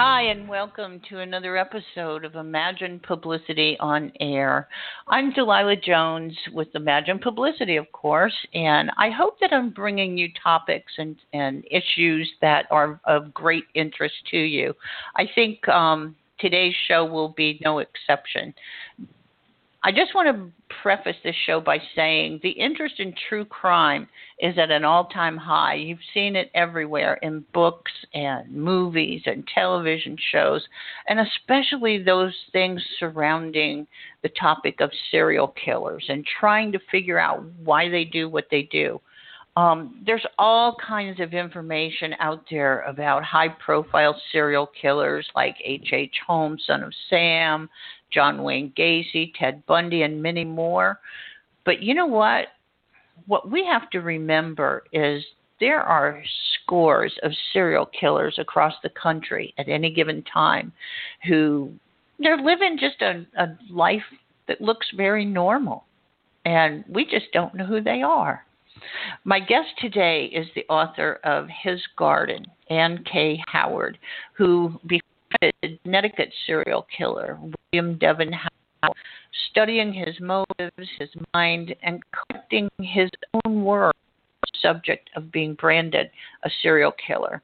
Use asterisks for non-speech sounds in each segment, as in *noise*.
Hi, and welcome to another episode of Imagine Publicity on Air. I'm Delilah Jones with Imagine Publicity, of course, and I hope that I'm bringing you topics and, and issues that are of great interest to you. I think um, today's show will be no exception. I just want to preface this show by saying the interest in true crime is at an all time high. You've seen it everywhere in books and movies and television shows, and especially those things surrounding the topic of serial killers and trying to figure out why they do what they do. Um, there's all kinds of information out there about high profile serial killers like H.H. H. Holmes, son of Sam, John Wayne Gacy, Ted Bundy, and many more. But you know what? What we have to remember is there are scores of serial killers across the country at any given time who they're living just a, a life that looks very normal. And we just don't know who they are. My guest today is the author of His Garden, Anne K. Howard, who Connecticut serial killer, William Devin Howell, studying his motives, his mind, and collecting his own work subject of being branded a serial killer.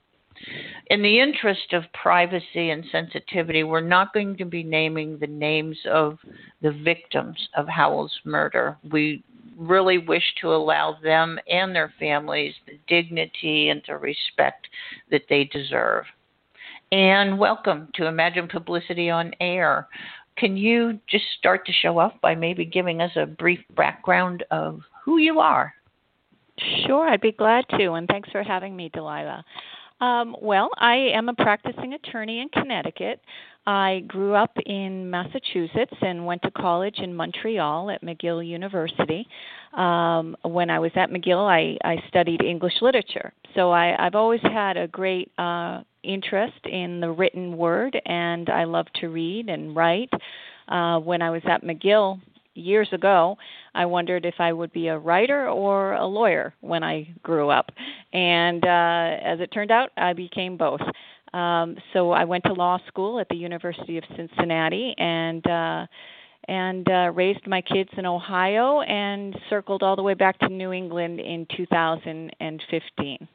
In the interest of privacy and sensitivity, we're not going to be naming the names of the victims of Howell's murder. We really wish to allow them and their families the dignity and the respect that they deserve and welcome to Imagine Publicity on Air. Can you just start to show off by maybe giving us a brief background of who you are? Sure, I'd be glad to, and thanks for having me, Delilah. Um, well, I am a practicing attorney in Connecticut. I grew up in Massachusetts and went to college in Montreal at McGill University. Um, when I was at McGill, I, I studied English literature. So I, I've always had a great uh, interest in the written word, and I love to read and write. Uh, when I was at McGill years ago, I wondered if I would be a writer or a lawyer when I grew up. And uh, as it turned out, I became both. Um, so I went to law school at the University of Cincinnati and uh, and uh, raised my kids in Ohio and circled all the way back to New England in 2015.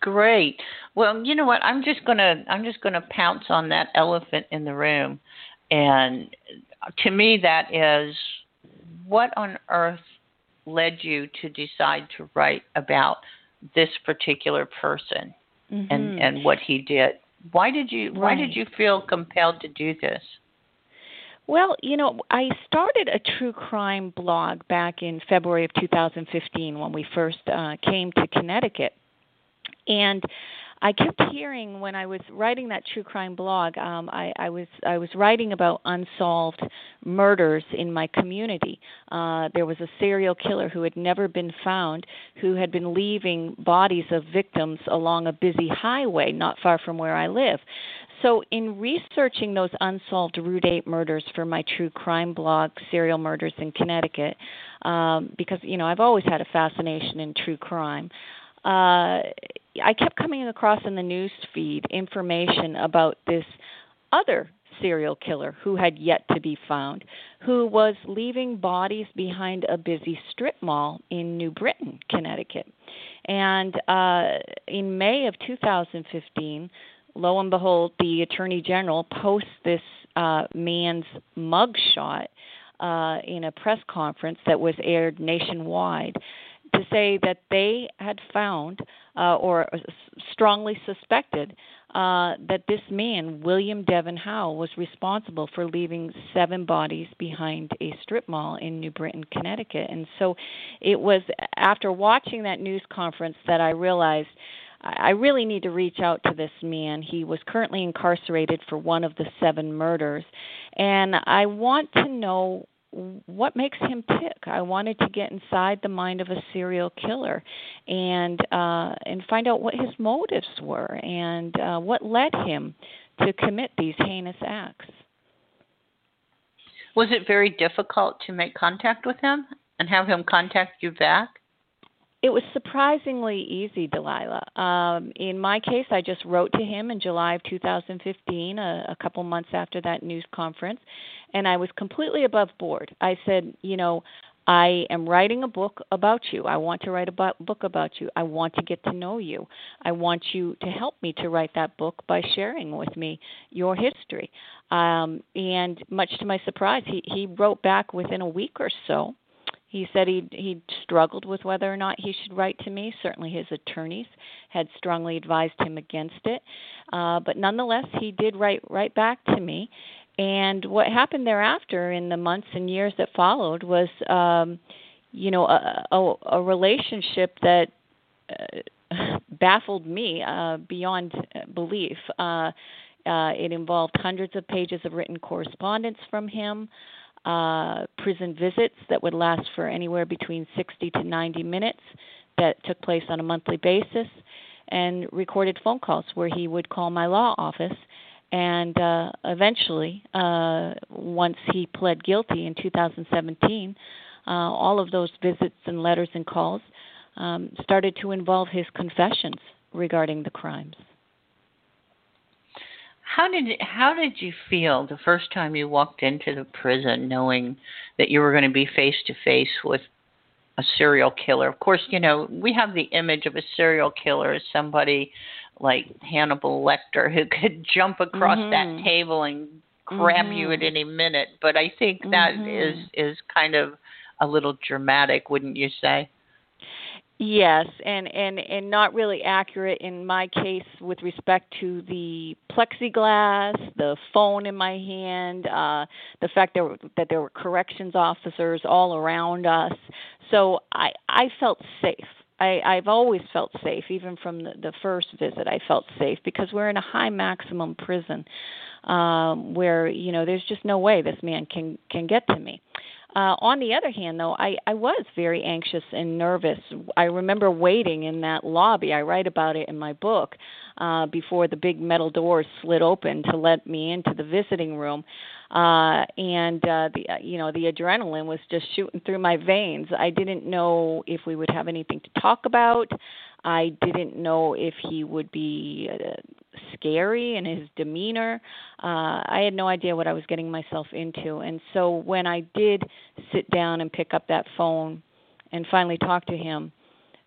Great. Well, you know what? I'm just gonna I'm just gonna pounce on that elephant in the room, and to me, that is what on earth led you to decide to write about this particular person mm-hmm. and and what he did. Why did you Why did you feel compelled to do this? Well, you know, I started a true crime blog back in February of 2015 when we first uh, came to Connecticut and I kept hearing when I was writing that true crime blog, um, I, I was I was writing about unsolved murders in my community. Uh, there was a serial killer who had never been found, who had been leaving bodies of victims along a busy highway not far from where I live. So, in researching those unsolved Route 8 murders for my true crime blog, Serial Murders in Connecticut, um, because you know I've always had a fascination in true crime uh, I kept coming across in the news feed information about this other serial killer who had yet to be found, who was leaving bodies behind a busy strip mall in New Britain, Connecticut. And uh, in May of 2015, lo and behold, the Attorney General posts this uh, man's mugshot uh, in a press conference that was aired nationwide to say that they had found uh, or strongly suspected uh, that this man, William Devin Howell, was responsible for leaving seven bodies behind a strip mall in New Britain, Connecticut. And so it was after watching that news conference that I realized. I really need to reach out to this man. He was currently incarcerated for one of the seven murders. And I want to know what makes him tick. I wanted to get inside the mind of a serial killer and uh, and find out what his motives were and uh, what led him to commit these heinous acts. Was it very difficult to make contact with him and have him contact you back? It was surprisingly easy, Delilah. Um, in my case, I just wrote to him in July of 2015, a, a couple months after that news conference, and I was completely above board. I said, you know, I am writing a book about you. I want to write a book about you. I want to get to know you. I want you to help me to write that book by sharing with me your history. Um, and much to my surprise, he, he wrote back within a week or so. He said he he struggled with whether or not he should write to me. Certainly, his attorneys had strongly advised him against it, uh, but nonetheless, he did write right back to me, and what happened thereafter in the months and years that followed was, um, you know, a, a, a relationship that uh, *laughs* baffled me uh, beyond belief. Uh, uh, it involved hundreds of pages of written correspondence from him, uh, prison visits that would last for anywhere between 60 to 90 minutes that took place on a monthly basis, and recorded phone calls where he would call my law office and uh, eventually, uh, once he pled guilty in 2017, uh, all of those visits and letters and calls um, started to involve his confessions regarding the crimes. How did how did you feel the first time you walked into the prison, knowing that you were going to be face to face with a serial killer? Of course, you know we have the image of a serial killer as somebody like Hannibal Lecter who *laughs* could jump across mm-hmm. that table and grab mm-hmm. you at any minute. But I think that mm-hmm. is is kind of a little dramatic, wouldn't you say? Yes, and and and not really accurate in my case with respect to the plexiglass, the phone in my hand, uh, the fact that that there were corrections officers all around us. So I I felt safe. I, I've always felt safe, even from the, the first visit. I felt safe because we're in a high maximum prison, um, where you know there's just no way this man can can get to me. Uh, on the other hand, though, I, I was very anxious and nervous. I remember waiting in that lobby. I write about it in my book uh, before the big metal doors slid open to let me into the visiting room. Uh, and uh, the uh, you know the adrenaline was just shooting through my veins. I didn't know if we would have anything to talk about. I didn't know if he would be uh, scary in his demeanor. Uh, I had no idea what I was getting myself into. And so when I did sit down and pick up that phone and finally talk to him,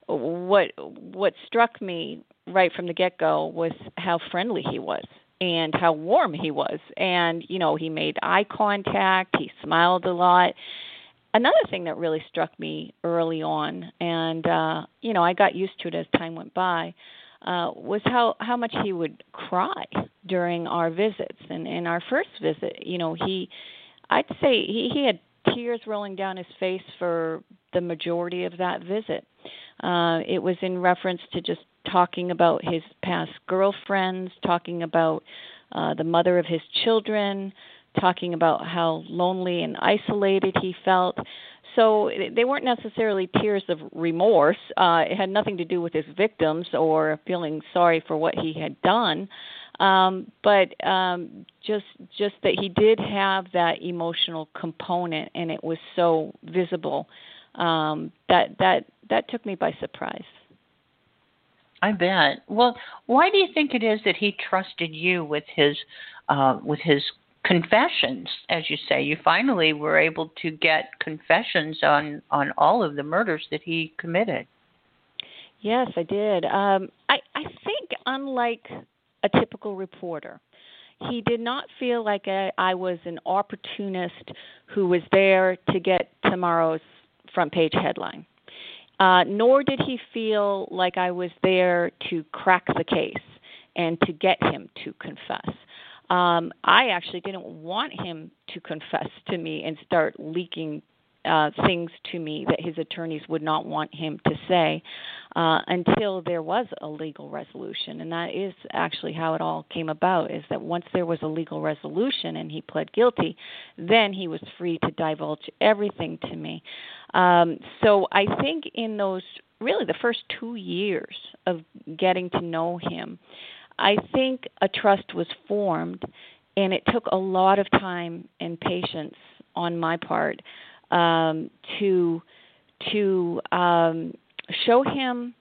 what what struck me right from the get go was how friendly he was and how warm he was. And you know, he made eye contact, he smiled a lot another thing that really struck me early on, and uh, you know, I got used to it as time went by, uh, was how how much he would cry during our visits. And in our first visit, you know, he, I'd say he he had tears rolling down his face for the majority of that visit. Uh, it was in reference to just talking about his past girlfriends, talking about uh, the mother of his children, talking about how lonely and isolated he felt. So they weren't necessarily tears of remorse. Uh, it had nothing to do with his victims or feeling sorry for what he had done, um, but um, just just that he did have that emotional component, and it was so visible um, that that that took me by surprise. I bet. Well, why do you think it is that he trusted you with his uh, with his confessions, as you say. You finally were able to get confessions on on all of the murders that he committed. Yes, I did. Um, I I think unlike a typical reporter, he did not feel like I, I was an opportunist who was there to get tomorrow's front page headline. Uh, nor did he feel like I was there to crack the case and to get him to confess um, I actually didn't want him to confess to me and start leaking uh, things to me that his attorneys would not want him to say uh, until there was a legal resolution. And that is actually how it all came about is that once there was a legal resolution and he pled guilty, then he was free to divulge everything to me. Um, so I think in those really the first two years of getting to know him, I think a trust was formed, and it took a lot of time and patience on my part um, to to um, show him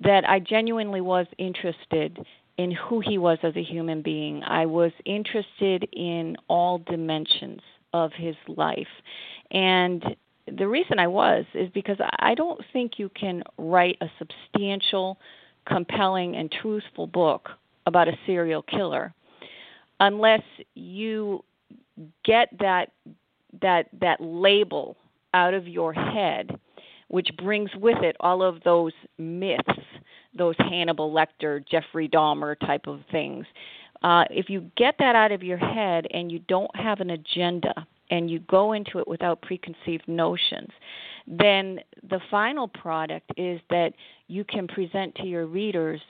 that I genuinely was interested in who he was as a human being. I was interested in all dimensions of his life. And the reason I was is because I don't think you can write a substantial, compelling, and truthful book about a serial killer unless you get that that that label out of your head which brings with it all of those myths those Hannibal Lecter, Jeffrey Dahmer type of things. Uh, if you get that out of your head and you don't have an agenda and you go into it without preconceived notions, then the final product is that you can present to your readers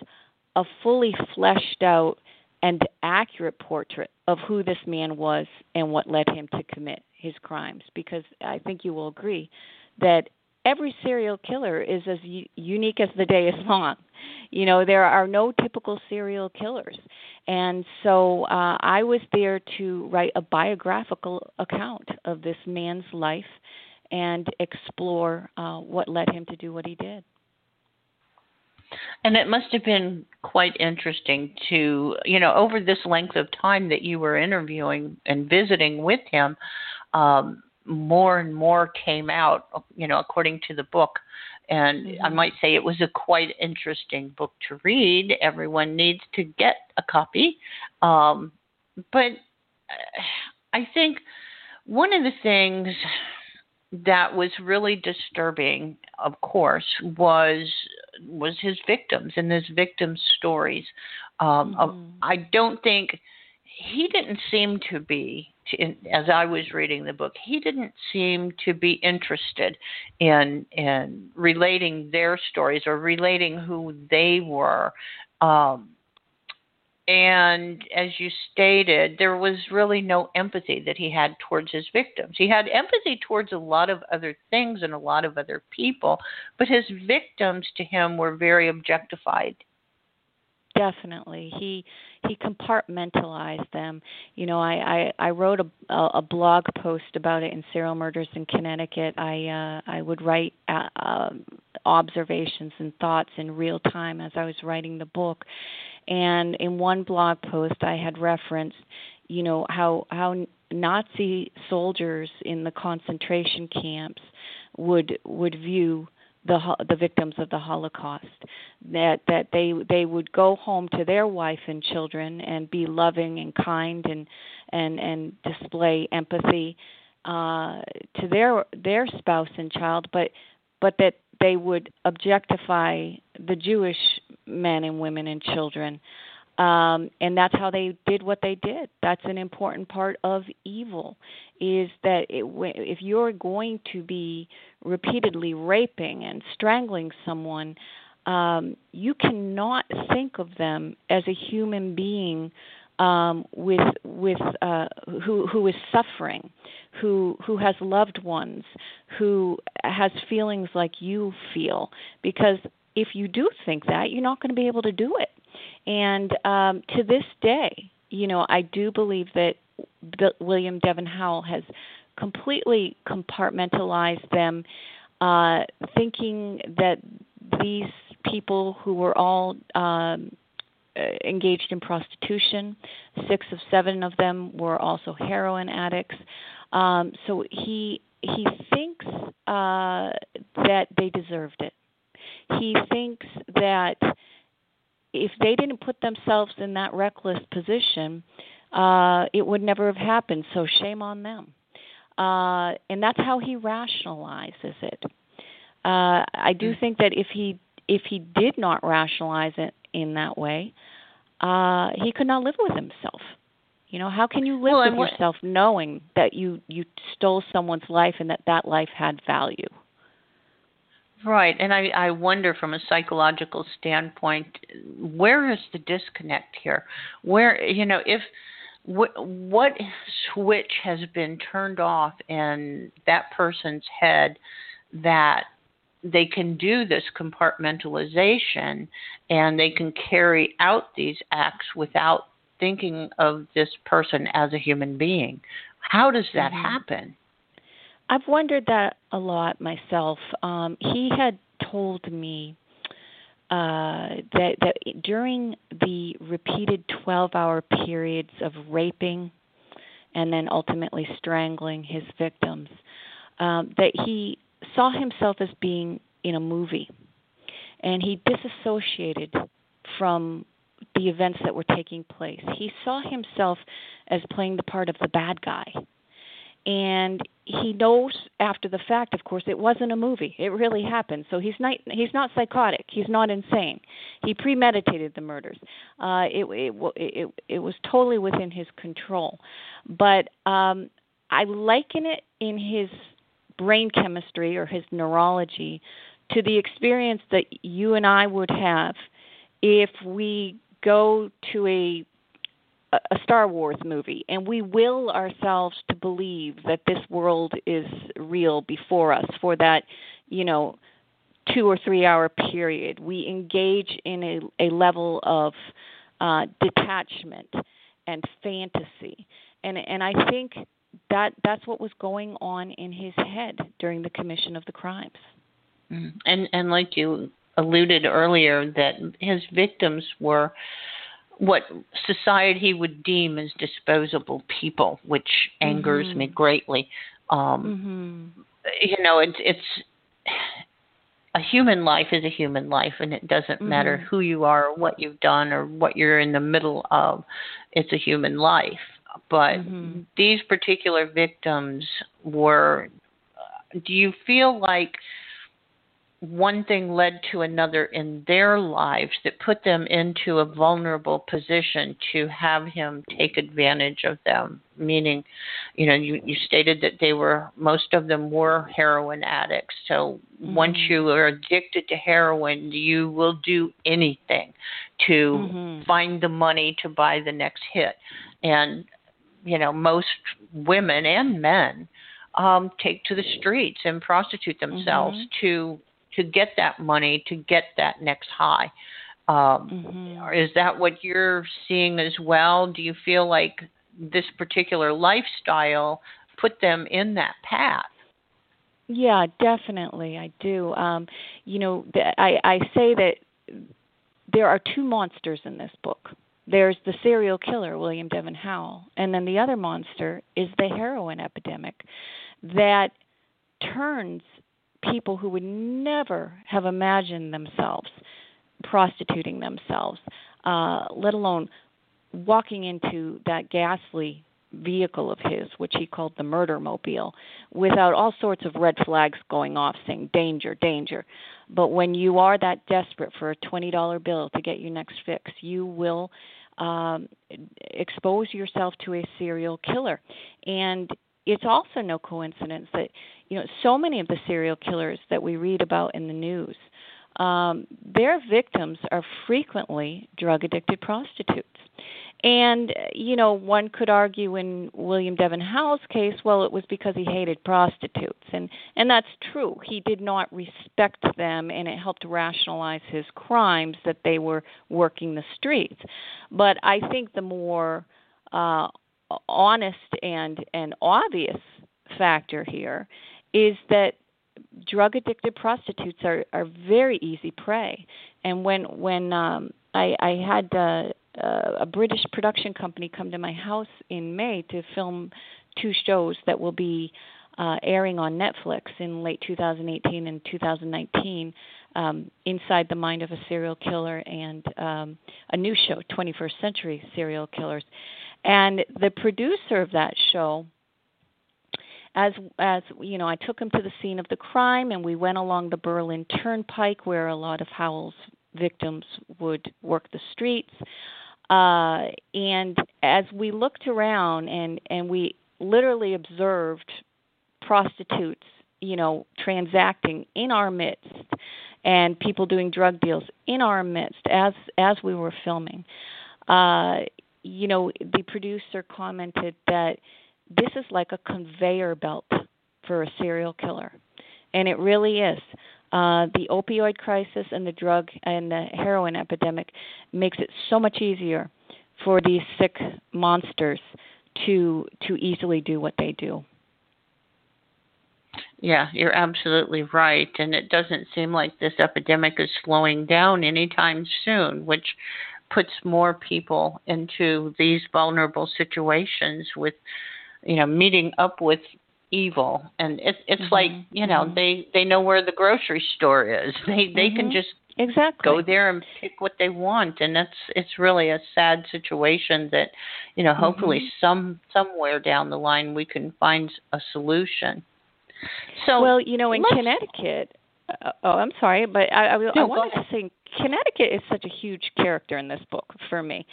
a fully fleshed out and accurate portrait of who this man was and what led him to commit his crimes. Because I think you will agree that every serial killer is as unique as the day is *laughs* long. You know, there are no typical serial killers. And so uh, I was there to write a biographical account of this man's life and explore uh, what led him to do what he did. And it must have been quite interesting to, you know, over this length of time that you were interviewing and visiting with him, um, more and more came out, you know, according to the book. And mm-hmm. I might say it was a quite interesting book to read. Everyone needs to get a copy. Um, but uh, I think one of the things that was really disturbing, of course, was was his victims and his victims' stories. Um, mm-hmm. I don't think he didn't seem to be as I was reading the book, he didn't seem to be interested in in relating their stories or relating who they were. Um, and as you stated, there was really no empathy that he had towards his victims. He had empathy towards a lot of other things and a lot of other people, but his victims to him were very objectified. Definitely. He he compartmentalized them. You know i i, I wrote a, a blog post about it in serial murders in connecticut. I uh i would write uh, uh, observations and thoughts in real time as i was writing the book and in one blog post i had referenced you know how how nazi soldiers in the concentration camps would would view the the victims of the Holocaust that that they they would go home to their wife and children and be loving and kind and and and display empathy uh to their their spouse and child but but that they would objectify the Jewish men and women and children um, and that's how they did what they did. That's an important part of evil, is that it, if you're going to be repeatedly raping and strangling someone, um, you cannot think of them as a human being um, with with uh, who who is suffering, who who has loved ones, who has feelings like you feel. Because if you do think that, you're not going to be able to do it. And um, to this day, you know, I do believe that William Devin Howell has completely compartmentalized them, uh, thinking that these people who were all um, engaged in prostitution, six of seven of them were also heroin addicts. Um, so he he thinks uh, that they deserved it. He thinks that if they didn't put themselves in that reckless position, uh, it would never have happened. So shame on them. Uh, and that's how he rationalizes it. Uh, I do mm. think that if he if he did not rationalize it in that way, uh, he could not live with himself. You know, how can you live well, with yourself knowing that you you stole someone's life and that that life had value? Right, and I, I wonder from a psychological standpoint, where is the disconnect here? Where you know if what what switch has been turned off in that person's head that they can do this compartmentalization and they can carry out these acts without thinking of this person as a human being. How does that mm-hmm. happen? I've wondered that a lot myself. Um, he had told me uh, that that during the repeated 12-hour periods of raping and then ultimately strangling his victims, um, that he saw himself as being in a movie, and he disassociated from the events that were taking place. He saw himself as playing the part of the bad guy. And he knows after the fact, of course, it wasn't a movie. It really happened. So he's not he's not psychotic. He's not insane. He premeditated the murders. Uh, it, it it it was totally within his control. But um, I liken it in his brain chemistry or his neurology to the experience that you and I would have if we go to a a Star Wars movie and we will ourselves to believe that this world is real before us for that, you know, two or three hour period. We engage in a, a level of uh, detachment and fantasy. And and I think that that's what was going on in his head during the commission of the crimes. Mm-hmm. And and like you alluded earlier, that his victims were what society would deem as disposable people, which angers mm-hmm. me greatly. Um, mm-hmm. You know, it's it's a human life is a human life, and it doesn't mm-hmm. matter who you are, or what you've done, or what you're in the middle of. It's a human life. But mm-hmm. these particular victims were. Do you feel like one thing led to another in their lives that put them into a vulnerable position to have him take advantage of them meaning you know you, you stated that they were most of them were heroin addicts so mm-hmm. once you are addicted to heroin you will do anything to mm-hmm. find the money to buy the next hit and you know most women and men um take to the streets and prostitute themselves mm-hmm. to to get that money to get that next high. Um, mm-hmm. Is that what you're seeing as well? Do you feel like this particular lifestyle put them in that path? Yeah, definitely, I do. Um, you know, I, I say that there are two monsters in this book. There's the serial killer, William Devin Howell, and then the other monster is the heroin epidemic that turns people who would never have imagined themselves prostituting themselves, uh, let alone walking into that ghastly vehicle of his, which he called the murder mobile, without all sorts of red flags going off saying danger, danger. But when you are that desperate for a $20 bill to get your next fix, you will um, expose yourself to a serial killer. And it's also no coincidence that you know so many of the serial killers that we read about in the news um, their victims are frequently drug addicted prostitutes and you know one could argue in William Devin Howell's case well it was because he hated prostitutes. And and that's true. He did not respect them and it helped rationalize his crimes that they were working the streets. But I think the more uh honest and and obvious factor here is that drug addicted prostitutes are are very easy prey. And when when um i i had uh, uh, a british production company come to my house in may to film two shows that will be uh, airing on Netflix in late 2018 and 2019, um, Inside the Mind of a Serial Killer, and um, a new show, 21st Century Serial Killers. And the producer of that show, as as you know, I took him to the scene of the crime, and we went along the Berlin Turnpike, where a lot of Howell's victims would work the streets. Uh, and as we looked around, and and we literally observed prostitutes, you know, transacting in our midst, and people doing drug deals in our midst as as we were filming. Uh, you know, the producer commented that this is like a conveyor belt for a serial killer. And it really is. Uh, the opioid crisis and the drug and the heroin epidemic makes it so much easier for these sick monsters to to easily do what they do. Yeah, you're absolutely right. And it doesn't seem like this epidemic is slowing down anytime soon, which puts more people into these vulnerable situations with, you know, meeting up with evil. And it, it's mm-hmm. like, you know, mm-hmm. they, they know where the grocery store is. *laughs* They, they mm-hmm. can just exactly go there and pick what they want and that's it's really a sad situation that you know hopefully mm-hmm. some somewhere down the line we can find a solution so well you know in connecticut uh, oh i'm sorry but i i, no, I wanted to say connecticut is such a huge character in this book for me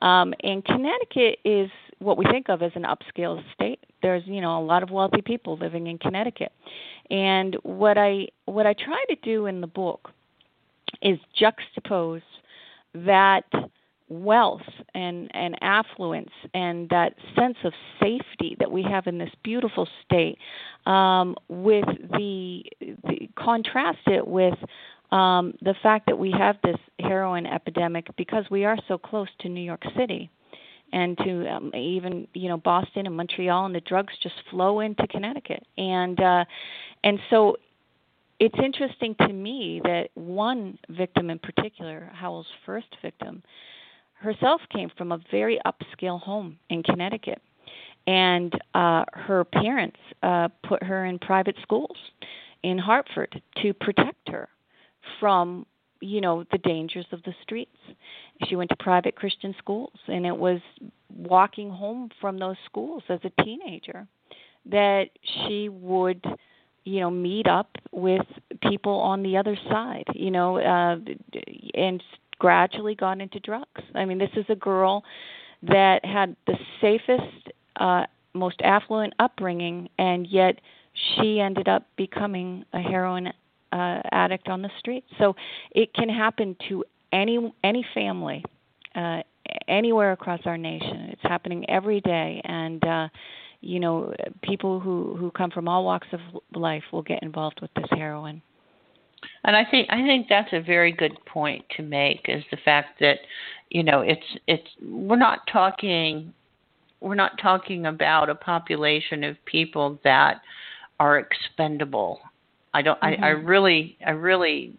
um and connecticut is what we think of as an upscale state. There's you know a lot of wealthy people living in connecticut. And what i what i try to do in the book is juxtapose that wealth and, and affluence and that sense of safety that we have in this beautiful state um, with the, the contrast it with um, the fact that we have this heroin epidemic because we are so close to New York City and to um, even you know Boston and Montreal and the drugs just flow into Connecticut and uh and so it's interesting to me that one victim in particular, Howell's first victim, herself came from a very upscale home in Connecticut. And uh, her parents uh, put her in private schools in Hartford to protect her from, you know, the dangers of the streets. She went to private Christian schools, and it was walking home from those schools as a teenager that she would you know meet up with people on the other side you know uh and gradually got into drugs i mean this is a girl that had the safest uh most affluent upbringing and yet she ended up becoming a heroin uh addict on the street. So it can happen to any any family uh anywhere across our nation. It's happening every day. And uh you know people who who come from all walks of life will get involved with this heroin. And i think i think that's a very good point to make is the fact that you know it's it's we're not talking we're not talking about a population of people that are expendable i don't mm-hmm. I, I really i really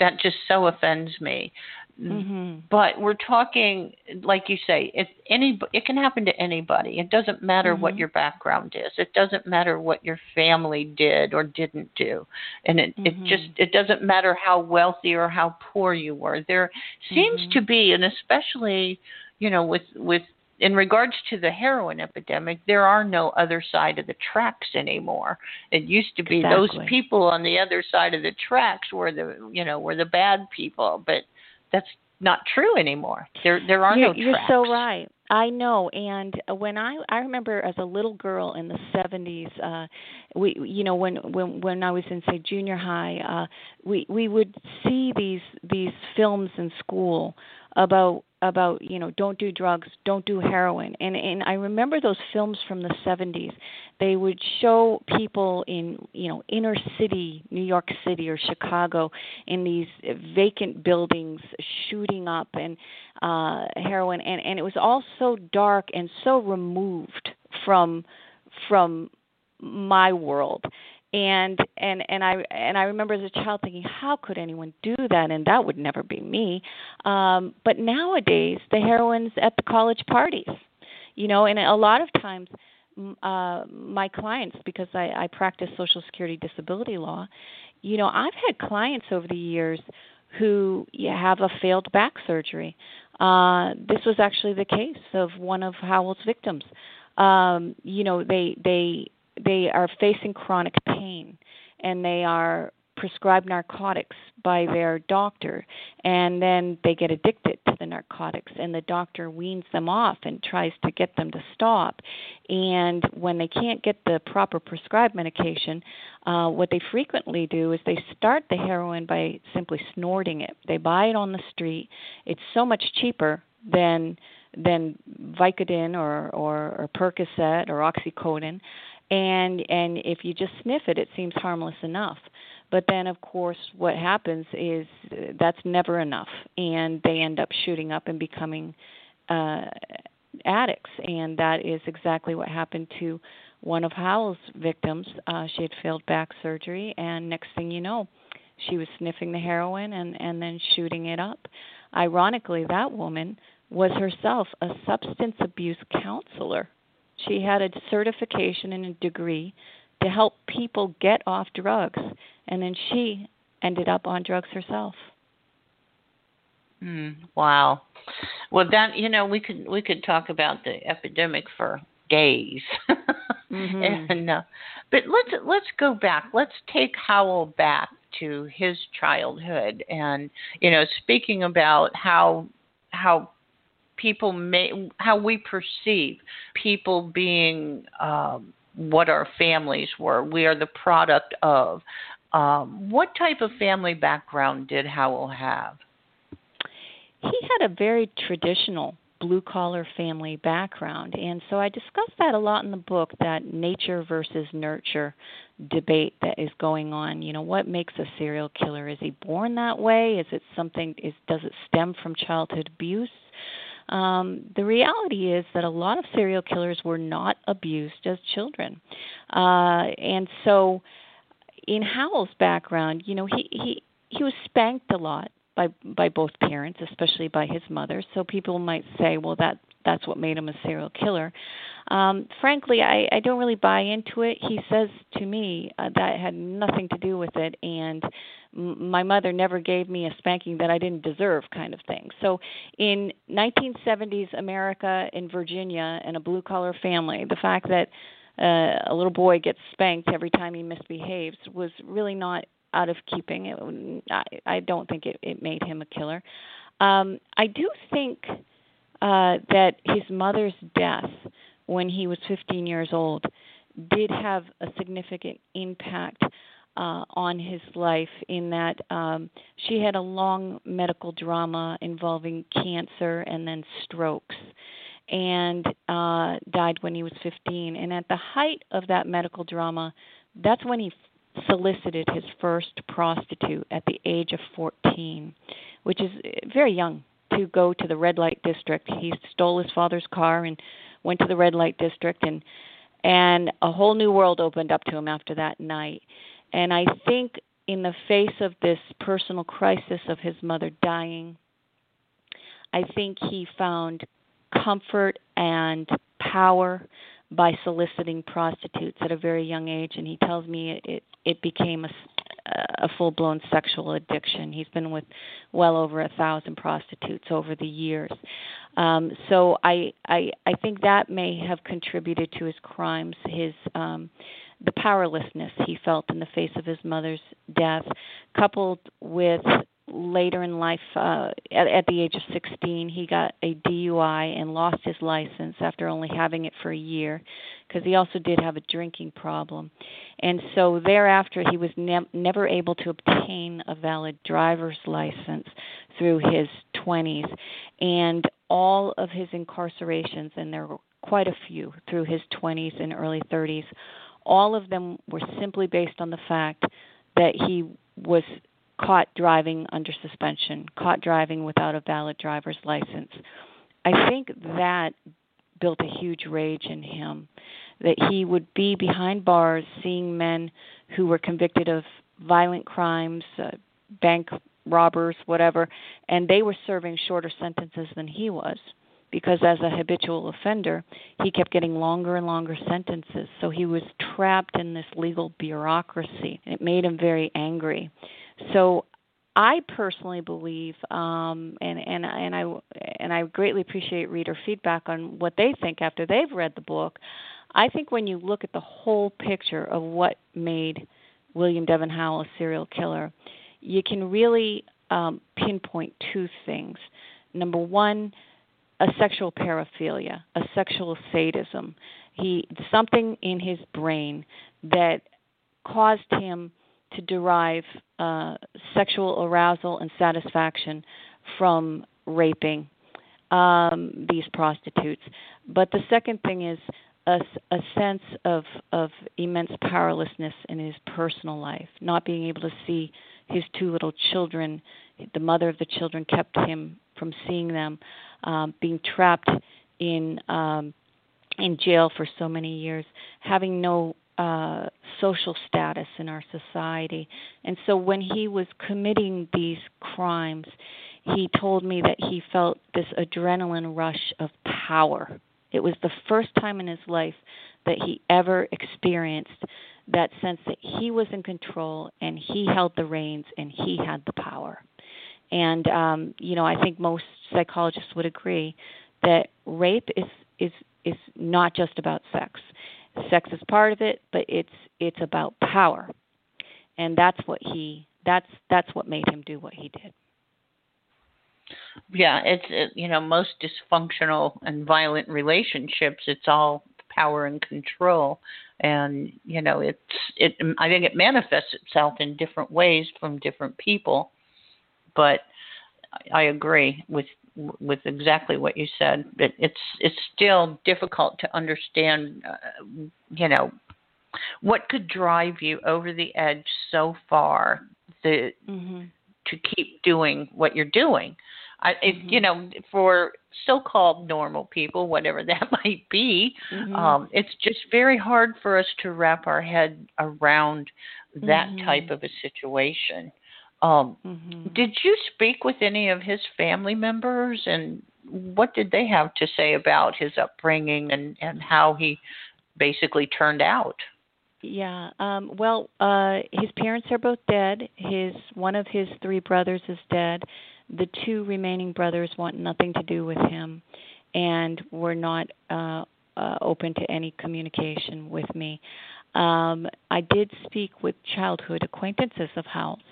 that just so offends me Mm-hmm. But we're talking, like you say, it any it can happen to anybody. It doesn't matter mm-hmm. what your background is. It doesn't matter what your family did or didn't do, and it mm-hmm. it just it doesn't matter how wealthy or how poor you were. There seems mm-hmm. to be, and especially, you know, with with in regards to the heroin epidemic, there are no other side of the tracks anymore. It used to be exactly. those people on the other side of the tracks were the you know were the bad people, but that's not true anymore. There there are you're, no tracks. You're so right. I know, and when I I remember as a little girl in the 70s, uh we you know when when when I was in say junior high, uh we we would see these these films in school about about you know don't do drugs don't do heroin. And and i remember those films from the 70s they would show people in you know inner city new york city or chicago in these vacant buildings shooting up and uh heroin. And and it was all so dark and so removed from from my world and and and I and I remember as a child thinking, how could anyone do that? And that would never be me. Um, but nowadays, the heroines at the college parties, you know, and a lot of times, uh, my clients, because I, I practice Social Security disability law, you know, I've had clients over the years who have a failed back surgery. Uh, this was actually the case of one of Howell's victims. Um, you know, they they they are facing chronic pain and they are prescribed narcotics by their doctor and then they get addicted to the narcotics and the doctor weans them off and tries to get them to stop. And when they can't get the proper prescribed medication uh what they frequently do is they start the heroin by simply snorting it. They buy it on the street. It's so much cheaper than than Vicodin or or, or Percocet or oxycodone and and if you just sniff it it seems harmless enough but then of course what happens is uh, that's never enough and they end up shooting up and becoming uh addicts and that is exactly what happened to one of Howell's victims. Uh, she had failed back surgery, and next thing you know, she was sniffing the heroin and and then shooting it up. Ironically, that woman was herself a substance abuse counselor. She had a certification and a degree to help people get off drugs, and then she ended up on drugs herself. Mm, wow. Well, that you know, we could we could talk about the epidemic for days. *laughs* mm-hmm. and, uh, but let's let's go back. Let's take Howell back to his childhood, and you know, speaking about how how people may how we perceive people being um, what our families were. We are the product of. Um, what type of family background did Howell have? He had a very traditional blue collar family background. And so I discuss that a lot in the book that nature versus nurture debate that is going on. You know, what makes a serial killer? Is he born that way? Is it something is does it stem from childhood abuse? Um, the reality is that a lot of serial killers were not abused as children. Uh, and so in Howell's background, you know, he, he he was spanked a lot by by both parents, especially by his mother. So people might say, well, that that's what made him a serial killer. Um, frankly, I, I don't really buy into it. He says to me uh, that had nothing to do with it, and my mother never gave me a spanking that I didn't deserve, kind of thing. So, in 1970s America in Virginia, in a blue collar family, the fact that uh, a little boy gets spanked every time he misbehaves was really not out of keeping. It, I, I don't think it, it made him a killer. Um, I do think uh, that his mother's death when he was 15 years old did have a significant impact uh, on his life in that um, she had a long medical drama involving cancer and then strokes and uh, died when he was 15. And at the height of that medical drama, that's when he solicited his first prostitute at the age of 14, which is very young to go to the red light district. He stole his father's car and went to the red light district and and a whole new world opened up to him after that night. And I think in the face of this personal crisis of his mother dying, I think he found comfort and power by soliciting prostitutes at a very young age and he tells me it it, it became a a full blown sexual addiction. He's been with well over a thousand prostitutes over the years. Um, so I, I I think that may have contributed to his crimes. His um, the powerlessness he felt in the face of his mother's death, coupled with later in life, uh, at, at the age of 16, he got a DUI and lost his license after only having it for a year, because he also did have a drinking problem. And so thereafter, he was ne- never able to obtain a valid driver's license through his 20s. And all of his incarcerations, and there were quite a few through his 20s and early 30s, all of them were simply based on the fact that he was caught driving under suspension, caught driving without a valid driver's license. I think that built a huge rage in him that he would be behind bars seeing men who were convicted of violent crimes, uh, bank robbers, whatever, and they were serving shorter sentences than he was because as a habitual offender, he kept getting longer and longer sentences. So he was trapped in this legal bureaucracy. It made him very angry. So I personally believe, um, and and and I and I greatly appreciate reader feedback on what they think after they've read the book. I think when you look at the whole picture of what made William Devin Howell a serial killer, you can really um, pinpoint two things. Number one, a sexual paraphilia, a sexual sadism. He something in his brain that caused him to derive uh, sexual arousal and satisfaction from raping um, these prostitutes. But the second thing is a, a sense of, of immense powerlessness in his personal life, not being able to see his two little children. The mother of the children kept him from seeing them, um, being trapped in um, in jail for so many years, having no uh, social status in our society. And so when he was committing these crimes, he told me that he felt this adrenaline rush of power. It was the first time in his life that he ever experienced that sense that he was in control and he held the reins and he had the power. And um, you know, I think most psychologists would agree that rape is is is not just about sex. Sex is part of it, but it's it's about power. And that's what he that's that's what made him do what he did. Yeah, it's it, you know most dysfunctional and violent relationships. It's all power and control, and you know it's it. I think it manifests itself in different ways from different people, but I agree with with exactly what you said. But it's it's still difficult to understand. Uh, you know, what could drive you over the edge so far the, mm-hmm. to keep doing what you're doing. I, it, mm-hmm. you know, for so-called normal people, whatever *laughs* that might be, mm-hmm. um, it's just very hard for us to wrap our head around that mm-hmm. type of a situation. Um, mm-hmm. Did you speak with any of his family members, and what did they have to say about his upbringing and and how he basically turned out? Yeah. Um, well, uh, his parents are both dead. His one of his three brothers is dead. The two remaining brothers want nothing to do with him, and were not uh, uh, open to any communication with me. Um, I did speak with childhood acquaintances of Howell's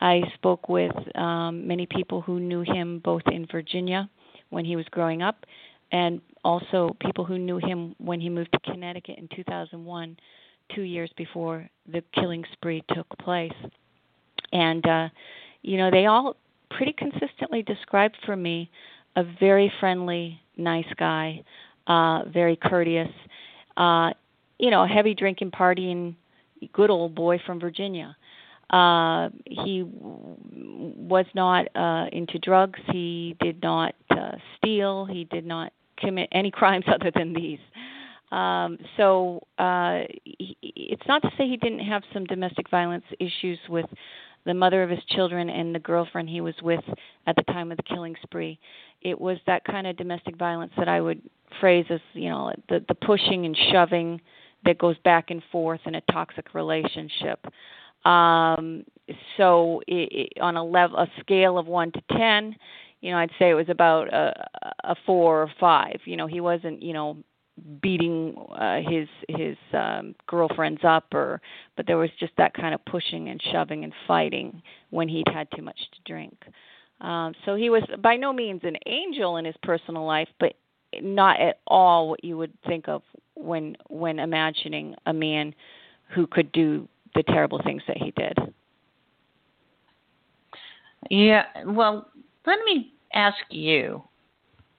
I spoke with um, many people who knew him both in Virginia when he was growing up and also people who knew him when he moved to Connecticut in 2001, two years before the killing spree took place. And, uh, you know, they all pretty consistently described for me a very friendly, nice guy, uh, very courteous, uh, you know, heavy drinking, partying, good old boy from Virginia. Uh, he was not uh, into drugs. He did not uh, steal. He did not commit any *laughs* crimes other than these. Um, so uh, he, it's not to say he didn't have some domestic violence issues with the mother of his children and the girlfriend he was with at the time of the killing spree. It was that kind of domestic violence that I would phrase as, you know, the the pushing and shoving that goes back and forth in a toxic relationship. Um, so it, it, on a level, a scale of one to ten, you know, I'd say it was about a, a four or five. You know, he wasn't, you know, beating uh, his his um, girlfriends up, or but there was just that kind of pushing and shoving and fighting when he'd had too much to drink. Um, so he was by no means an angel in his personal life, but not at all what you would think of when when imagining a man who could do the terrible things that he did. Yeah, well, let me ask you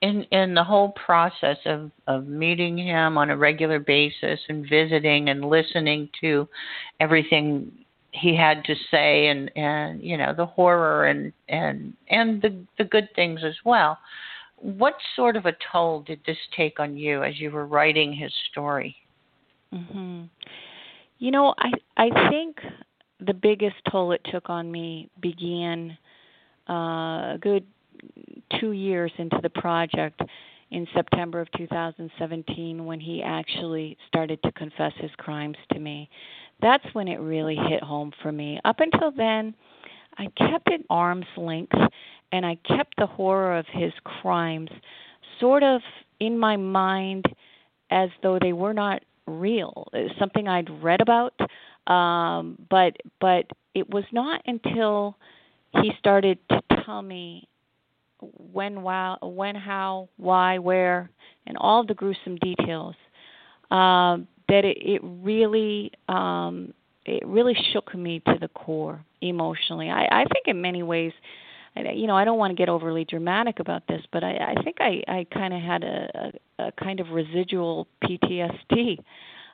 in in the whole process of of meeting him on a regular basis and visiting and listening to everything he had to say and and you know the horror and and and the the good things as well what sort of a toll did this take on you as you were writing his story mhm you know, I I think the biggest toll it took on me began uh, a good two years into the project in September of 2017 when he actually started to confess his crimes to me. That's when it really hit home for me. Up until then, I kept it arm's length and I kept the horror of his crimes sort of in my mind as though they were not real. It's something I'd read about, um, but but it was not until he started to tell me when, why, when, how, why, where, and all the gruesome details um, that it, it really um, it really shook me to the core emotionally. I, I think in many ways you know, I don't want to get overly dramatic about this, but I, I think I, I kind of had a, a, a kind of residual PTSD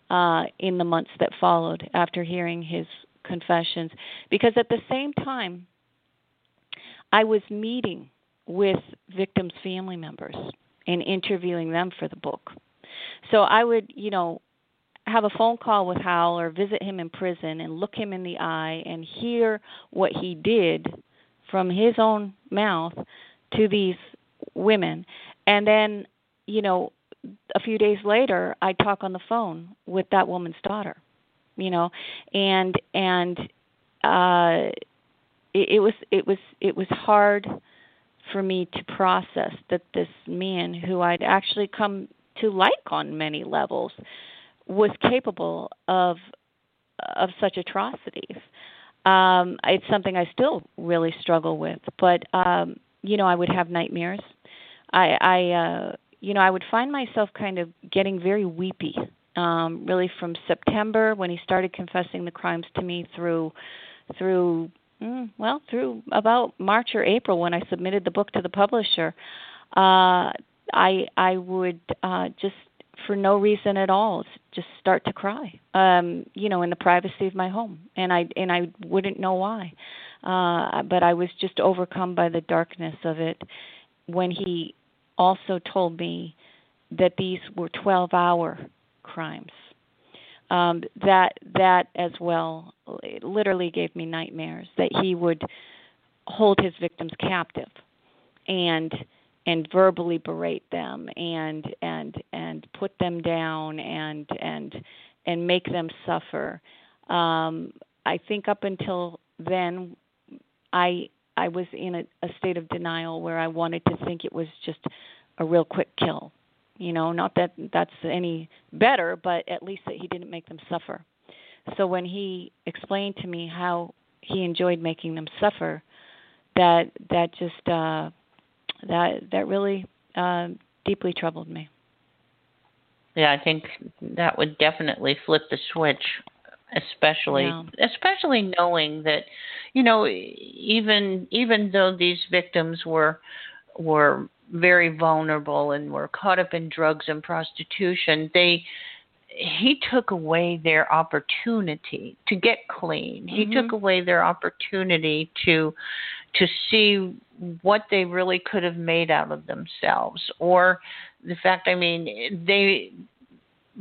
uh, in the months that followed after hearing his confessions, because at the same time, I was meeting with victims' family members and interviewing them for the book. So I would, you know, have a phone call with Howell or visit him in prison and look him in the eye and hear what he did from his own mouth to these women. And then, you know, a few days later, I talk on the phone with that woman's daughter, you know, and and uh it, it was it was it was hard for me to process that this man who I'd actually come to like on many levels was capable of of such atrocities. Um, it's something I still really struggle with, but um, you know, I would have nightmares. I, I, uh, you know, I would find myself kind of getting very weepy. Um, really, from September when he started confessing the crimes to me through, through, mm, well, through about March or April when I submitted the book to the publisher. Uh, I, I would uh, just for no reason at all just start to cry um you know in the privacy of my home. And i and i wouldn't know why. Uh but i was just overcome by the darkness of it when he also told me that these were 12 hour crimes. Um that that as well literally gave me nightmares that he would hold his victims captive. And and verbally berate them and and and put them down and and and make them suffer. Um i think up until then i i was in a, a state of denial where i wanted to think it was just a real quick kill. You know not that that's any better but at least that he didn't make them suffer. So when he explained to me how he enjoyed making them suffer that that just uh that that really uh, deeply troubled me. Yeah, I think that would definitely flip the switch, especially yeah. especially knowing that, you know, even even though these victims were were very vulnerable and were caught up in drugs and prostitution, they he took away their opportunity to get clean. He mm-hmm. took away their opportunity to to see what they really could have made out of themselves or the fact I mean they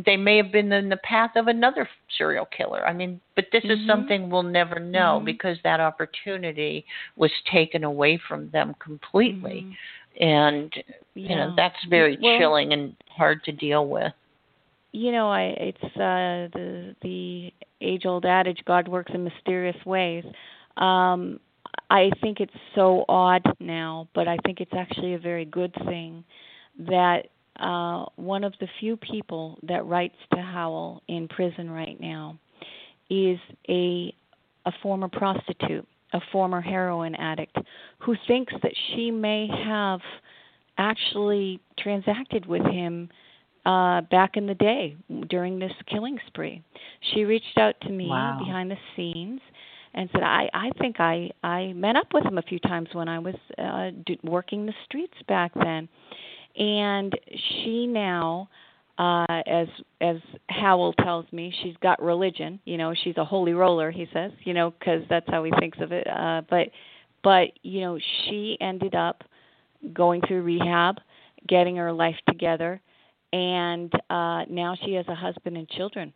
they may have been in the path of another serial killer. I mean, but this mm-hmm. is something we'll never know mm-hmm. because that opportunity was taken away from them completely. Mm-hmm. And yeah. you know, that's very well, chilling and hard to deal with you know, I it's uh the the age old adage God works in mysterious ways. Um I think it's so odd now, but I think it's actually a very good thing that uh one of the few people that writes to Howell in prison right now is a a former prostitute, a former heroin addict who thinks that she may have actually transacted with him uh, back in the day during this killing spree. She reached out to me wow. behind the scenes and said, "I I think I I met up with him a few times when I was uh, do, working the streets back then." And she now uh as as Howell tells me she's got religion you know she's a holy roller he says you know cuz that's how he thinks of it uh but but you know she ended up going through rehab getting her life together and uh now she has a husband and children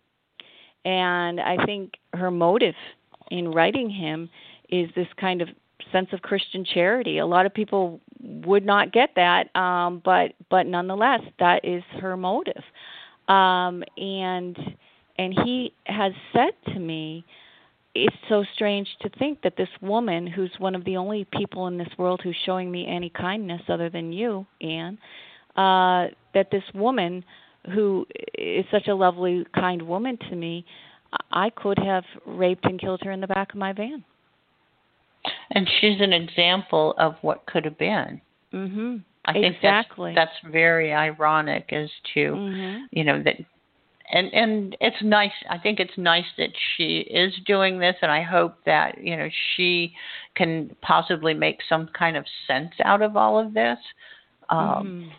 and i think her motive in writing him is this kind of sense of christian charity. A lot of people would not get that um but but nonetheless that is her motive. Um and and he has said to me it's so strange to think that this woman who's one of the only people in this world who's showing me any kindness other than you Anne uh, that this woman, who is such a lovely, kind woman to me, I could have raped and killed her in the back of my van. And she's an example of what could have been. Mm-hmm. I think exactly. that's, that's very ironic as to mm-hmm. you know that and and it's nice i think it's nice that she is doing this and i hope that you know she can possibly make some kind of sense out of all of this um mm-hmm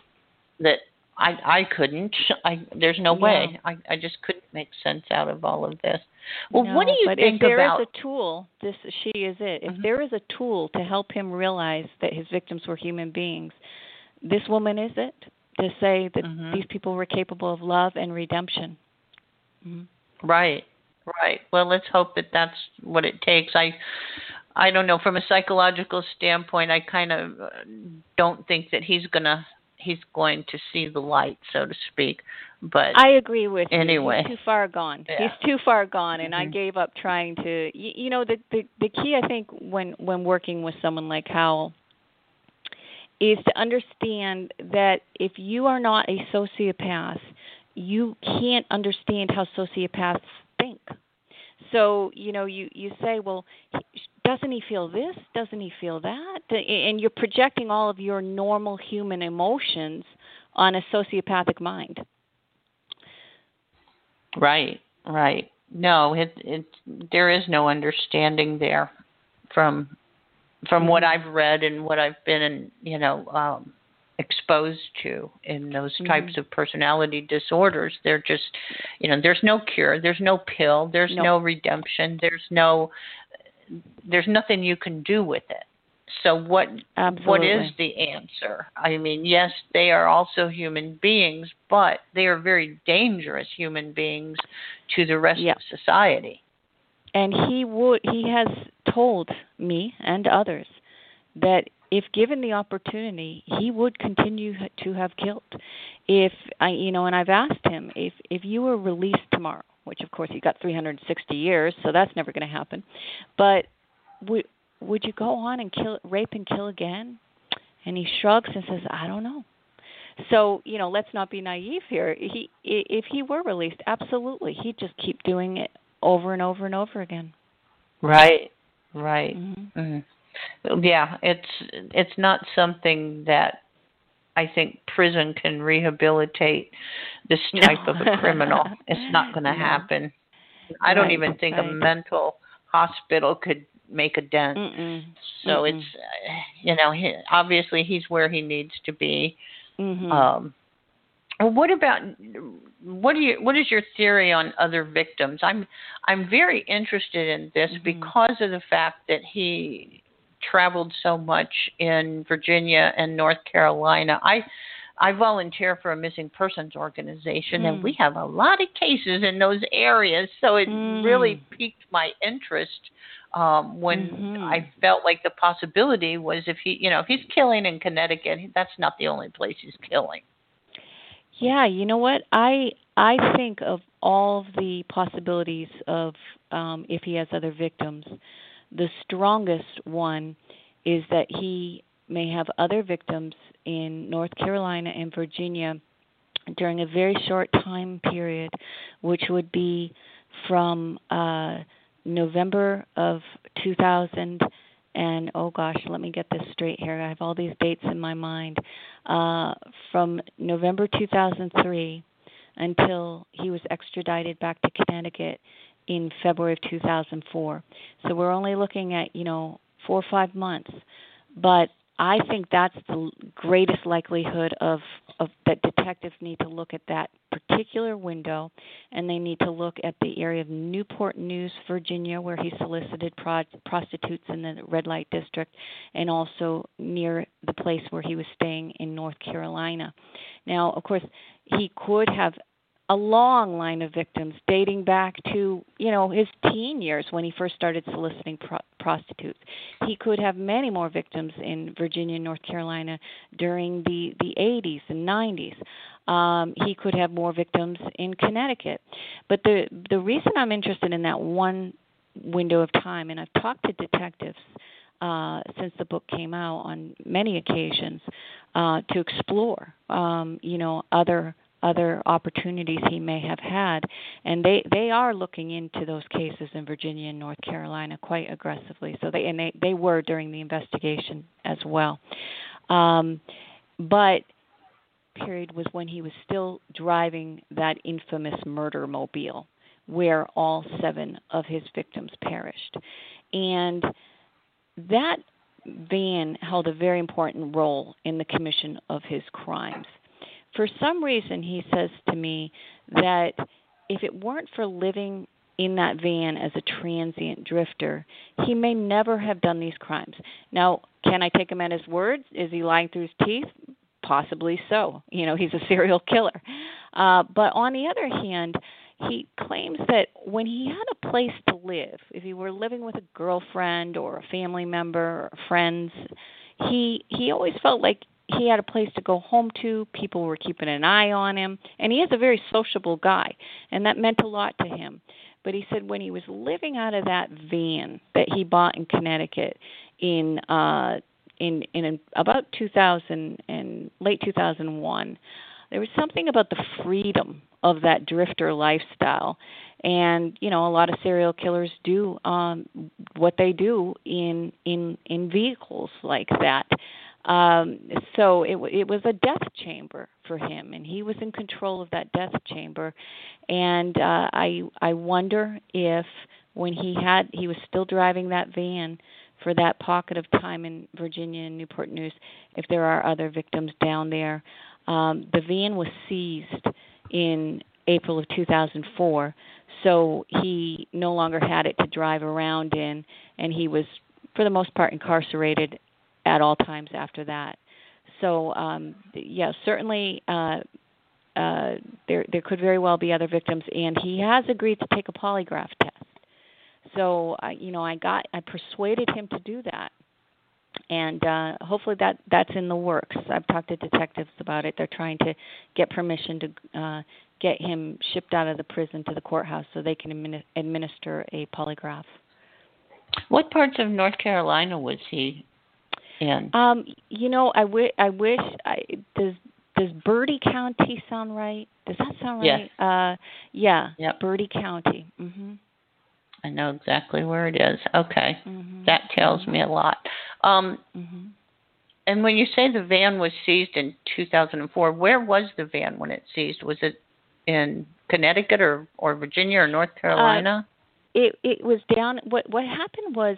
that I I couldn't. I there's no way. I I just couldn't make sense out of all of this. Well, no, what do you but think if there about? is a tool, this she is it. If mm-hmm. there is a tool to help him realize that his victims were human beings, this woman is it. to say that Mhm. these people were capable of love and redemption. Mhm. Right. Right. Well, let's hope that that's what it takes. I I don't know from a psychological standpoint, I kind of uh, don't think that he's going to he's going to see the light, so to speak. But I agree with anyway. you. He's too far gone. Yeah. He's too far gone, and I Mhm. gave up trying to. You, you know, the, the the key I think when when working with someone like Howell is to understand that if you are not a sociopath, you can't understand how sociopaths think. So you know, you you say, well, he- doesn't he feel this? Doesn't he feel that? And you're projecting all of your normal human emotions on a sociopathic mind. Right, right. No, it it there is no understanding there from from what Mhm. I've read and what I've been you know, um exposed to in those types Mhm. of personality disorders. They're just, you know, there's no cure, there's no pill, there's No. no redemption, there's no there's nothing you can do with it. So what Absolutely. what is the answer? I mean, yes, they are also human beings, but they are very dangerous human beings to the rest Yeah. of society. and he would he has told me and others that if given the opportunity he would continue to have killed if i you know and i've asked him if if you were released tomorrow which of course he got 360 years so that's never going to happen. But would would you go on and kill rape and kill again? And he shrugs and says i don't know. So you know let's not be naive here. He if he were released absolutely he'd just keep doing it over and over and over again. Right. Right. hmm mm Yeah, it's it's not something that I think prison can rehabilitate this No. type of a criminal. *laughs* It's not going to No. happen. I don't Right, even think a mental hospital could make a dent. Mm-mm. So Mm-mm. it's you know, he, obviously he's where he needs to be. Mhm. Um what about what do you what is your theory on other victims? I'm I'm very interested in this Mhm. because of the fact that he traveled so much in Virginia and North Carolina. I I volunteer for a missing persons organization and Mm. we have a lot of cases in those areas, so it really Mm. piqued my interest um when Mhm. I felt like the possibility was if he, you know, if he's killing in Connecticut, that's not the only place he's killing. Yeah, you know what? I I think of all of the possibilities of um if he has other victims. The strongest one is that he may have other victims in North Carolina and Virginia during a very short time period, which would be from uh November of 2000 and oh gosh, let me get this straight here. I have all these dates in my mind. Uh, from November 2003 until he was extradited back to Connecticut in February of 2004. So we're only looking at, you know, four or five months. But I think that's the greatest likelihood of, of that detectives need to look at that particular window, and they need to look at the area of Newport News, Virginia, where he solicited pro- prostitutes in the red light district, and also near the place where he was staying in North Carolina. Now, of course, he could have a long line of victims dating back to you know his teen years when he first started soliciting pro- prostitutes. He could have many more victims in Virginia and North Carolina during the the 80s and 90s. Um, he could have more victims in Connecticut. But the the reason I'm interested in that one window of time, and I've talked to detectives uh, since the book came out on many occasions uh, to explore, um, you know, other other opportunities he may have had. And they they are looking into those cases in Virginia and North Carolina quite aggressively. So they and they they were during the investigation as well. Um but period was when he was still driving that infamous murder mobile where all seven of his victims perished. And that van held a very important role in the commission of his crimes for some reason he says to me that if it weren't for living in that van as a transient drifter, he may never have done these crimes. Now, can I take him at his word? Is he lying through his teeth? possibly so. You know, he's a serial killer. Uh, but on the other hand, he claims that when he had a place to live, if he were living with a girlfriend or a family member or friends, he he always felt like he had a place to go home to. People were keeping an eye on him, and he is a very sociable guy, and that meant a lot to him. But he said when he was living out of that van that he bought in Connecticut in uh in in about 2000 and late 2001, there was something about the freedom of that drifter lifestyle and you know a lot of serial killers do um what they do in in in vehicles like that um so it it was a death chamber for him and he was in control of that death chamber. And uh i i wonder if when he had he was still driving that van for that pocket of time in Virginia and Newport News if there are other victims down there. Um the van was seized in April of 2004 so he no longer had it to drive around in and he was for the most part incarcerated at all times after that. So um yeah certainly uh uh there there could very well be other victims and he has agreed to take a polygraph test. So uh, you know i got i persuaded him to do that. And uh hopefully that that's in the works. I've talked to detectives about it. They're trying to get permission to uh get him shipped out of the prison to the courthouse so they can admin- administer a polygraph. What parts of North Carolina was he in? Um, you know, I, w- I wish I does does Bertie County sound right? Does that sound right? Yes. Uh, yeah. Yep. Bertie County. Mhm. I know exactly where it is. Okay. Mm-hmm. That tells me a lot. Um, mm-hmm. And when you say the van was seized in 2004, where was the van when it seized? Was it in Connecticut or or Virginia or North Carolina? Uh, it it was down. What what happened was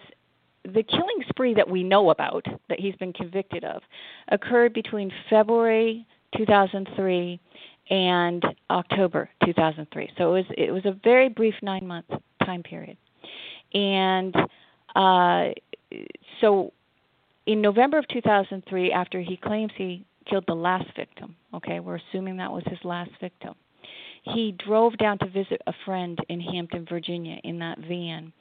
the killing spree that we know about that he's been convicted of occurred between February 2003 and October 2003. So it was it was a very brief nine month time period, and uh, so in November of 2003, after he claims he killed the last victim, okay, we're assuming that was his last victim he drove down to visit a friend in Hampton, Virginia in that van.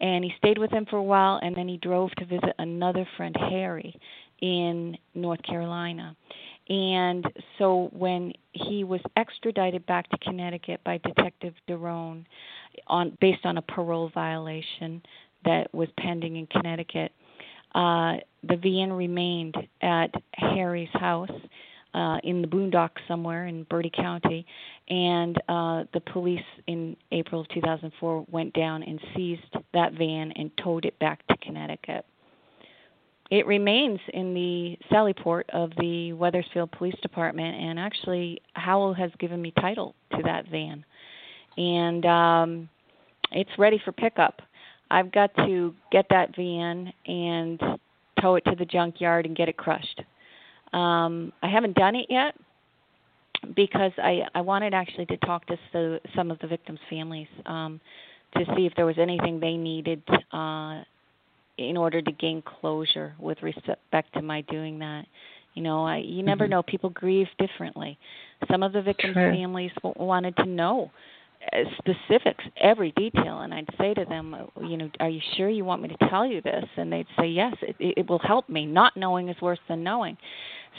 And he stayed with him for a while and then he drove to visit another friend, Harry, in North Carolina. And so when he was extradited back to Connecticut by Detective Derone on based on a parole violation that was pending in Connecticut, uh, the van remained at Harry's house uh, in the boondocks somewhere in Bertie County, and uh, the police in April of 2004 went down and seized that van and towed it back to Connecticut. It remains in the Sally Port of the Wethersfield Police Department, and actually Howell has given me title to that van, and um, it's ready for pickup. I've got to get that van and tow it to the junkyard and get it crushed. Um, I haven't done it yet because I I wanted actually to talk to so, some of the victims' families um, to see if there was anything they needed uh, in order to gain closure with respect to my doing that. You know, I, you never mm-hmm. know. People grieve differently. Some of the victims' families w- wanted to know uh, specifics, every detail, and I'd say to them, uh, you know, are you sure you want me to tell you this? And they'd say, yes, it, it will help me. Not knowing is worse than knowing.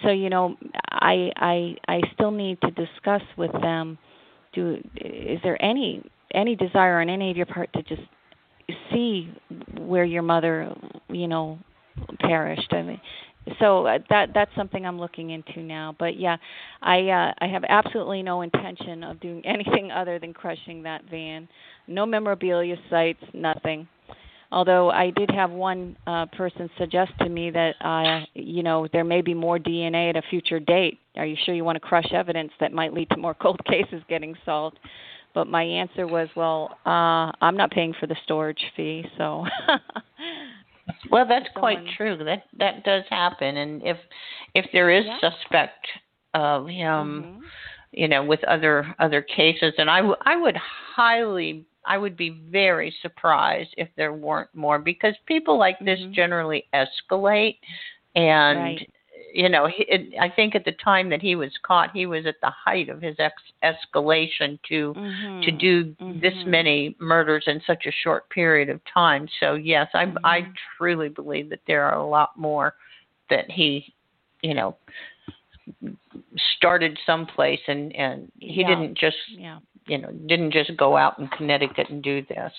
So you know, I I I still need to discuss with them. Do is there any any desire on any of your part to just see where your mother, you know, perished? I mean, so uh, that that's something I'm looking into now. But yeah, I uh, I have absolutely no intention of doing *laughs* anything other than crushing that van. No memorabilia sites, nothing although I did have one uh, person suggest to me that uh, you know there may be more DNA at a future date. Are you sure you want to crush evidence that might lead to more *laughs* cold cases getting solved? But my answer was, well, uh, I'm not paying for the storage fee, so. *laughs* well, that's quite true. That that does happen, and if if there is yeah. suspect of him, mm-hmm. you know, with other other cases, and I, w- I would highly I would be very surprised if there weren't more because people like this mm-hmm. generally escalate and right. you know, he, it, I think at the time that he was caught, he was at the height of his ex- escalation to mm-hmm. to do mm-hmm. this many murders in such a short period of time. So yes, I mm-hmm. I truly believe that there are a lot more that he, you know, started someplace and and he yeah. didn't just yeah. You know didn't just go out in Connecticut and do this.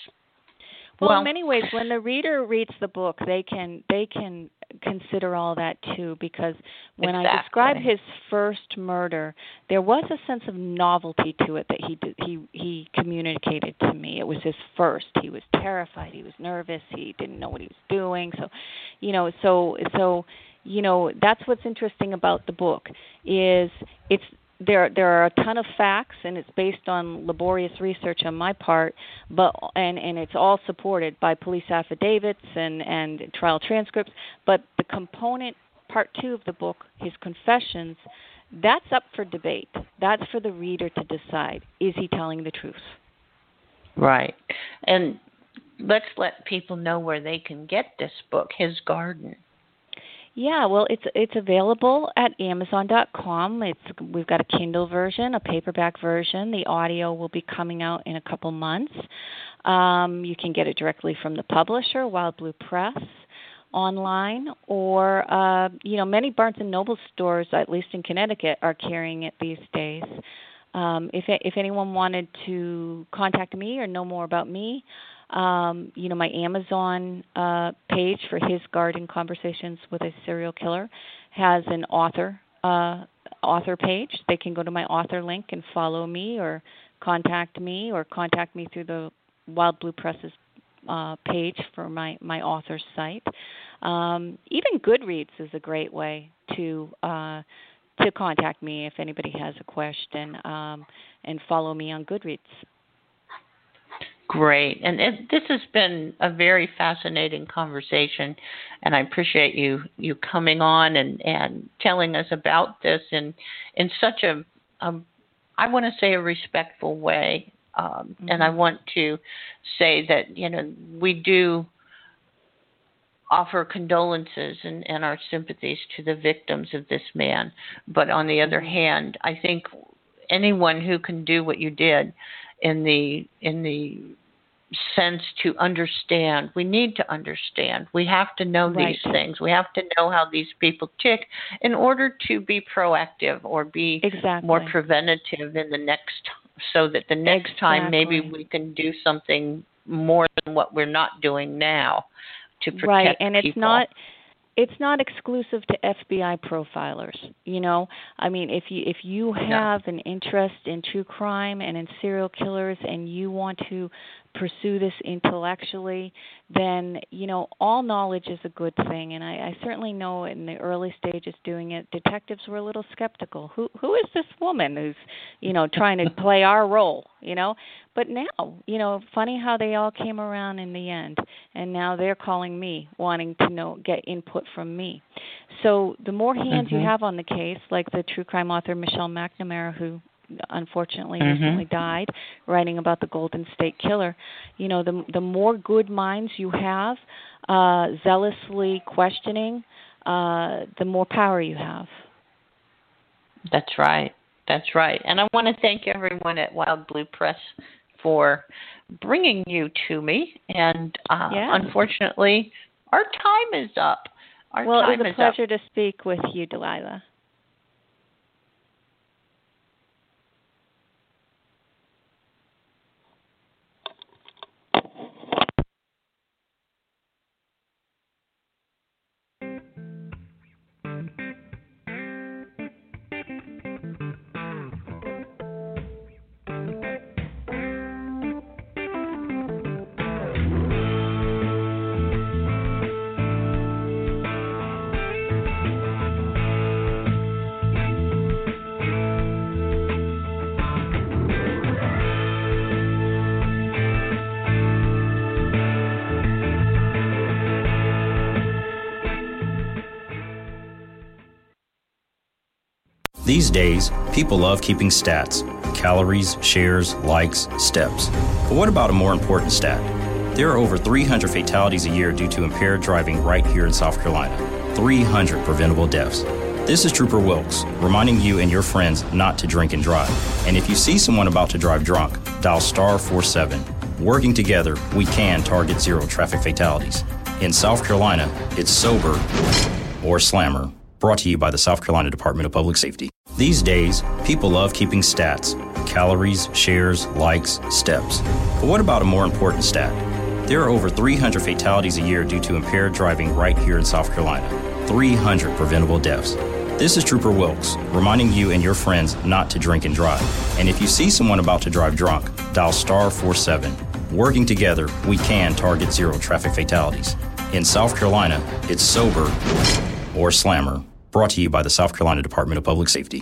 Well, Well- in many ways, when the reader reads the book, they can they can consider all that too. Because when I describe his first murder, there was a sense of novelty to it that he he he communicated to me. It was his first. He was terrified. He was nervous. He didn't know what he was doing. So, you know, so so you know that's what's interesting about the book is it's there there are a ton of facts and it's based on laborious research on my part but and and it's all supported by police affidavits and and trial transcripts but the component part 2 of the book his confessions that's up for debate that's for the reader to decide is he telling the truth Right. And let's let people know where they can get this book, His Garden. Yeah, well, it's it's available at Amazon.com. It's we've got a Kindle version, a paperback version. The audio will be coming out in a couple months. Um, you can get it directly from the publisher, Wild Blue Press, online, or uh, you know many Barnes and Noble stores, at least in Connecticut, are carrying it these days. Um, if if anyone wanted to contact me or know more about me, um, you know, my Amazon uh, page for his garden conversations with a serial killer has an author uh, author page. They can go to my author link and follow me, or contact me, or contact me through the Wild Blue Press's uh, page for my my author's site. Um, even Goodreads is a great way to uh, to contact me if anybody has a question, um, and follow me on Goodreads. Great. And it, this has been a very fascinating conversation, and I appreciate you you coming on and, and telling us about this in in such a, a I want to say a respectful way. Um, And I want to say that you know we do offer condolences and, and our sympathies to the victims of this man. But on the other Mhm. hand, I think anyone who can do what you did in the in the sense to understand we need to understand we have to know Right. these things we have to know how these people tick in order to be proactive or be Exactly. more preventative in the next so that the next time maybe we can do something more than what we're not doing now to protect right and it's not it's not exclusive to FBI profilers. You know, I mean, if you if you have an interest in true crime and in serial killers, and you want to pursue this intellectually, then you know all knowledge is a good thing. And I, I certainly know in the early stages doing it, detectives were a little skeptical. Who who is this woman who's you know trying to play *laughs* our role? You know, but now you know, funny how they all came around in the end, and now they're calling me wanting to know get input from me. So the more hands you Mhm. have on the case, like the true crime author Michelle McNamara, who unfortunately Mhm. recently died, writing about the Golden State Killer. You know, the the more good minds you have, uh, zealously questioning, uh, the more power you have. That's right. That's right. And I want to thank everyone at Wild Blue Press for bringing you to me. And uh, unfortunately, our time is up. Our well, it was a is up. pleasure to speak with you, Delilah. These days, people love keeping stats calories, shares, likes, steps. But what about a more important stat? There are over 300 fatalities a year due to impaired driving right here in South Carolina. 300 preventable deaths. This is Trooper Wilkes, reminding you and your friends not to drink and drive. And if you see someone about to drive drunk, dial star 47. Working together, we can target zero traffic fatalities. In South Carolina, it's sober or slammer. Brought to you by the South Carolina Department of Public Safety. These days, people love keeping stats calories, shares, likes, steps. But what about a more important stat? There are over 300 fatalities a year due to impaired driving right here in South Carolina. 300 preventable deaths. This is Trooper Wilkes, reminding you and your friends not to drink and drive. And if you see someone about to drive drunk, dial star 47. Working together, we can target zero traffic fatalities. In South Carolina, it's sober or slammer. Brought to you by the South Carolina Department of Public Safety.